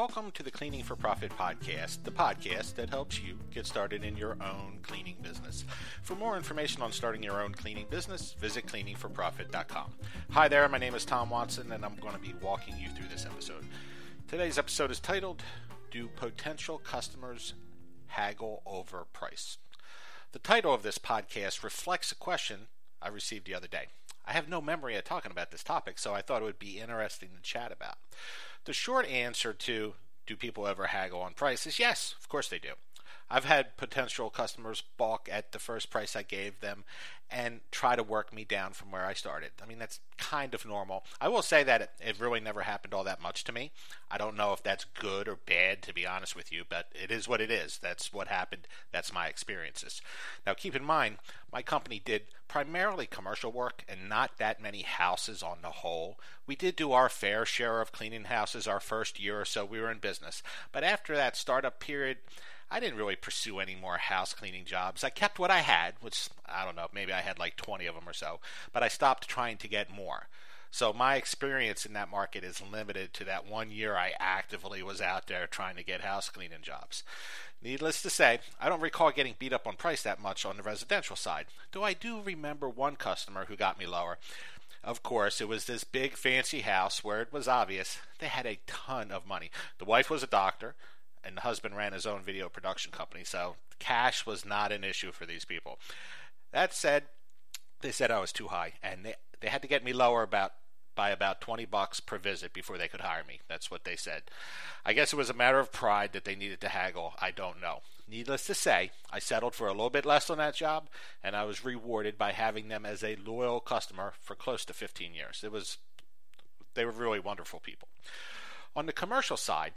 Welcome to the Cleaning for Profit podcast, the podcast that helps you get started in your own cleaning business. For more information on starting your own cleaning business, visit cleaningforprofit.com. Hi there, my name is Tom Watson, and I'm going to be walking you through this episode. Today's episode is titled Do Potential Customers Haggle Over Price? The title of this podcast reflects a question I received the other day. I have no memory of talking about this topic, so I thought it would be interesting to chat about. The short answer to do people ever haggle on price is yes, of course they do. I've had potential customers balk at the first price I gave them and try to work me down from where I started. I mean, that's kind of normal. I will say that it, it, really never happened all that much to me. I don't know if that's good or bad, to be honest with you, but it is what it is. That's what happened. That's my experiences. Now, keep in mind, my company did primarily commercial work and not that many houses on the whole. We did do our fair share of cleaning houses our first year or so we were in business. But after that startup period, I didn't really pursue any more house cleaning jobs. I kept what I had, which I don't know, maybe I had like 20 of them or so, but I stopped trying to get more. So my experience in that market is limited to that one year I actively was out there trying to get house cleaning jobs. Needless to say, I don't recall getting beat up on price that much on the residential side, though I do remember one customer who got me lower. Of course, it was this big fancy house where it was obvious they had a ton of money. The wife was a doctor, and the husband ran his own video production company, so cash was not an issue for these people. That said, they said I was too high, and they they had to get me lower about by about 20 bucks per visit before they could hire me. That's what they said. I guess it was a matter of pride that they needed to haggle. I don't know. Needless to say, I settled for a little bit less on that job, and I was rewarded by having them as a loyal customer for close to 15 years. It was they were really wonderful people. On the commercial side,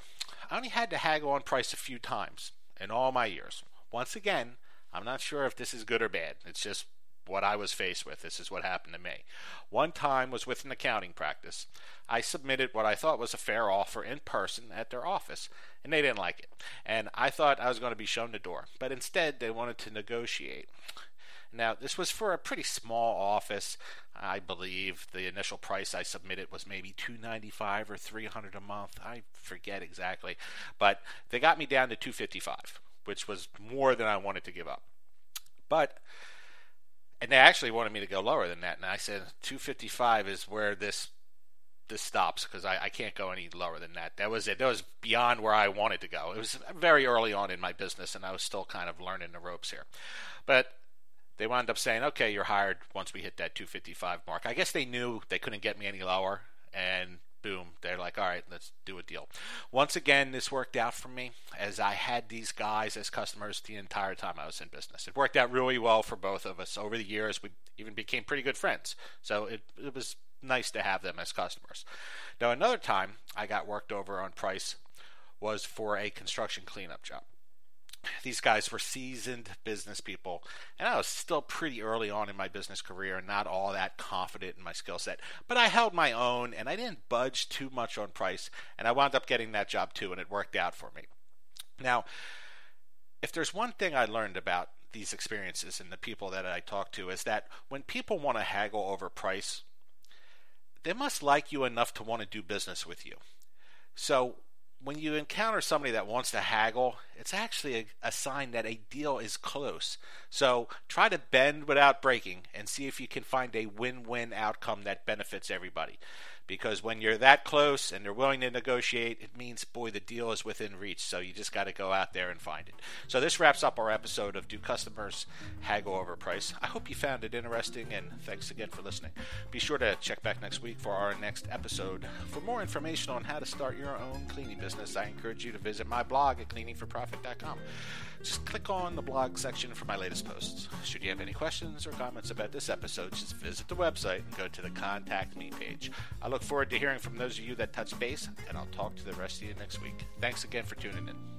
I only had to haggle on price a few times in all my years. Once again, I'm not sure if this is good or bad. It's just what I was faced with. This is what happened to me. One time was with an accounting practice. I submitted what I thought was a fair offer in person at their office, and they didn't like it. And I thought I was going to be shown the door, but instead they wanted to negotiate. Now, this was for a pretty small office. I believe the initial price I submitted was maybe 295 or 300 a month. I forget exactly, but they got me down to 255, which was more than I wanted to give up. But and they actually wanted me to go lower than that, and I said 255 is where this this stops because I, I can't go any lower than that. That was it. That was beyond where I wanted to go. It was very early on in my business, and I was still kind of learning the ropes here. But they wound up saying, okay, you're hired once we hit that 255 mark. I guess they knew they couldn't get me any lower, and boom, they're like, all right, let's do a deal. Once again, this worked out for me as I had these guys as customers the entire time I was in business. It worked out really well for both of us. Over the years, we even became pretty good friends. So it, it was nice to have them as customers. Now, another time I got worked over on price was for a construction cleanup job these guys were seasoned business people, and I was still pretty early on in my business career and not all that confident in my skill set. But I held my own and I didn't budge too much on price, and I wound up getting that job too, and it worked out for me. Now, if there's one thing I learned about these experiences and the people that I talk to, is that when people want to haggle over price, they must like you enough to want to do business with you. So when you encounter somebody that wants to haggle, it's actually a, a, sign that a deal is close. So try to bend without breaking and see if you can find a win win outcome that benefits everybody because when you're that close and they're willing to negotiate, it means, boy, the deal is within reach. So you just got to go out there and find it. So this wraps up our episode of Do Customers Haggle Over Price? I hope you found it interesting, and thanks again for listening. Be sure to check back next week for our next episode. For more information on how to start your own cleaning business, I encourage you to visit my blog at cleaningforprofit.com. Just click on the blog section for my latest posts. Should you have any questions or comments about this episode, just visit the website and go to the Contact Me page. I look forward to hearing from those of you that touch base, and I'll talk to the rest of you next week. Thanks again for tuning in.